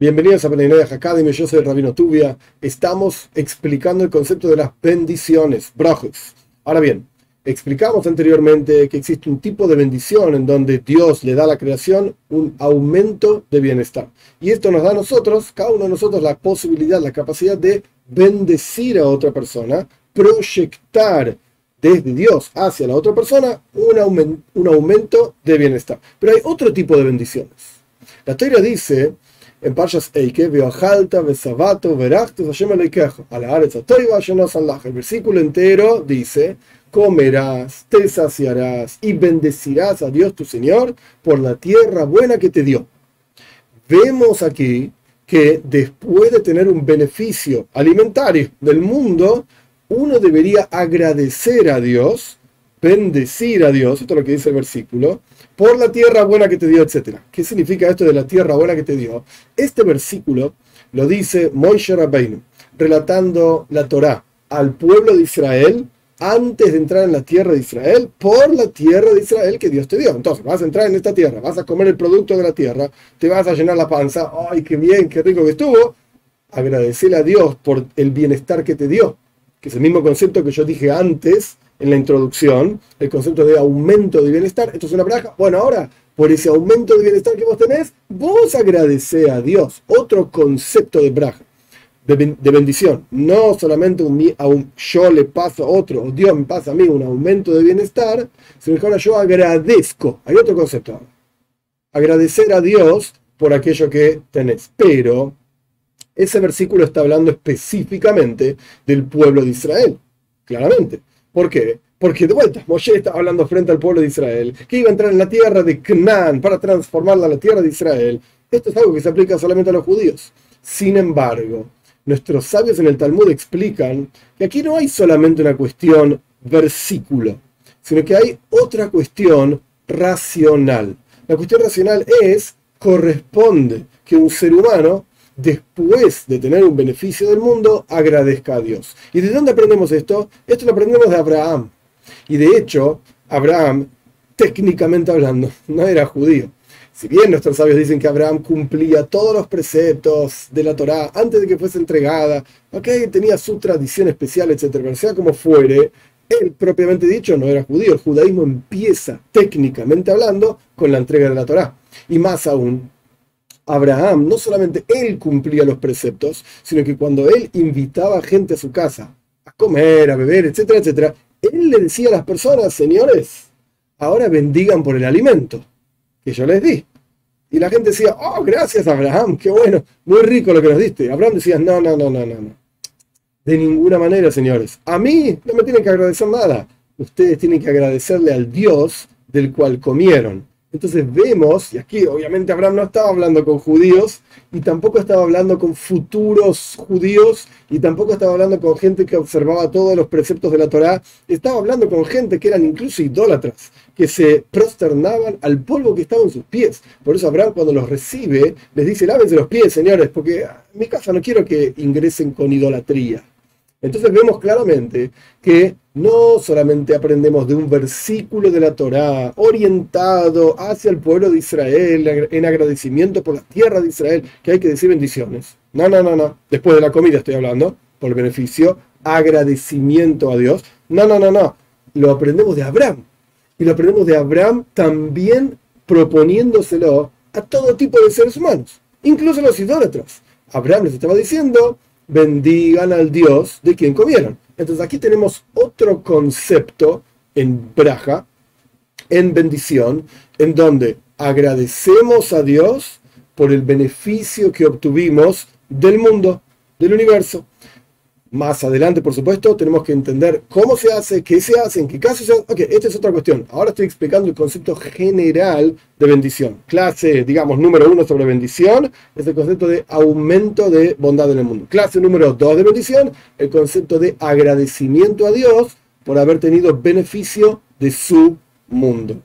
Bienvenidos a Benedicta Academy, yo soy Rabino Tubia. Estamos explicando el concepto de las bendiciones, brachos. Ahora bien, explicamos anteriormente que existe un tipo de bendición en donde Dios le da a la creación un aumento de bienestar. Y esto nos da a nosotros, cada uno de nosotros, la posibilidad, la capacidad de bendecir a otra persona, proyectar desde Dios hacia la otra persona un aumento de bienestar. Pero hay otro tipo de bendiciones. La teoría dice en Parshas Eike, Hashem El versículo entero dice: Comerás, te saciarás y bendecirás a Dios tu Señor por la tierra buena que te dio. Vemos aquí que después de tener un beneficio alimentario del mundo, uno debería agradecer a Dios, bendecir a Dios, esto es lo que dice el versículo, por la tierra buena que te dio, etc. ¿Qué significa esto de la tierra buena que te dio? Este versículo lo dice Moishe Rabbeinu, relatando la Torá al pueblo de Israel antes de entrar en la tierra de Israel, por la tierra de Israel que Dios te dio. Entonces, vas a entrar en esta tierra, vas a comer el producto de la tierra, te vas a llenar la panza, ¡ay, qué bien, qué rico que estuvo! Agradecerle a Dios por el bienestar que te dio, que es el mismo concepto que yo dije antes en la introducción, el concepto de aumento de bienestar. Esto es una braja. Bueno, ahora, por ese aumento de bienestar que vos tenés, vos agradecé a Dios. Otro concepto de braja, de, bendición. No solamente un, a yo le paso a otro, o Dios me pasa a mí un aumento de bienestar, sino que ahora yo agradezco. Hay otro concepto. Agradecer a Dios por aquello que tenés. Pero ese versículo está hablando específicamente del pueblo de Israel. Claramente. ¿Por qué? Porque de vuelta, Moshe estaba hablando frente al pueblo de Israel, que iba a entrar en la tierra de Canaán para transformarla en la tierra de Israel. Esto es algo que se aplica solamente a los judíos. Sin embargo, nuestros sabios en el Talmud explican que aquí no hay solamente una cuestión versículo, sino que hay otra cuestión racional. La cuestión racional es, corresponde que un ser humano después de tener un beneficio del mundo, agradezca a Dios. ¿Y de dónde aprendemos esto? Esto lo aprendemos de Abraham. Y de hecho, Abraham, técnicamente hablando, no era judío. Si bien nuestros sabios dicen que Abraham cumplía todos los preceptos de la Torá antes de que fuese entregada, okay, tenía su tradición especial, etc. Pero sea como fuere, él propiamente dicho no era judío. El judaísmo empieza técnicamente hablando con la entrega de la Torá. Y más aún, Abraham, no solamente él cumplía los preceptos, sino que cuando él invitaba gente a su casa a comer, a beber, etcétera, etcétera, él le decía a las personas, señores, ahora bendigan por el alimento que yo les di. Y la gente decía, oh, gracias Abraham, qué bueno, muy rico lo que nos diste. Abraham decía, no, no, no, no, no, no. De ninguna manera, señores. A mí no me tienen que agradecer nada. Ustedes tienen que agradecerle al Dios del cual comieron. Entonces vemos, y aquí obviamente Abraham no estaba hablando con judíos, y tampoco estaba hablando con futuros judíos, y tampoco estaba hablando con gente que observaba todos los preceptos de la Torá, estaba hablando con gente que eran incluso idólatras, que se prosternaban al polvo que estaba en sus pies. Por eso Abraham cuando los recibe, les dice, lávense los pies, señores, porque mi casa no quiero que ingresen con idolatría. Entonces vemos claramente que no solamente aprendemos de un versículo de la Torá orientado hacia el pueblo de Israel en agradecimiento por la tierra de Israel, que hay que decir bendiciones. No, no, no, no. Después de la comida estoy hablando, por beneficio, agradecimiento a Dios. No, no, no, no. Lo aprendemos de Abraham. Y lo aprendemos de Abraham también proponiéndoselo a todo tipo de seres humanos, incluso los idólatras. Abraham les estaba diciendo, bendigan al Dios de quien comieron. Entonces aquí tenemos otro concepto en braja, en bendición, en donde agradecemos a Dios por el beneficio que obtuvimos del mundo, del universo. Más adelante, por supuesto, tenemos que entender cómo se hace, qué se hace, en qué caso se hace. Ok, esta es otra cuestión. Ahora estoy explicando el concepto general de bendición. Clase, digamos, número uno sobre bendición es el concepto de aumento de bondad en el mundo. Clase número dos de bendición, el concepto de agradecimiento a Dios por haber tenido beneficio de su mundo.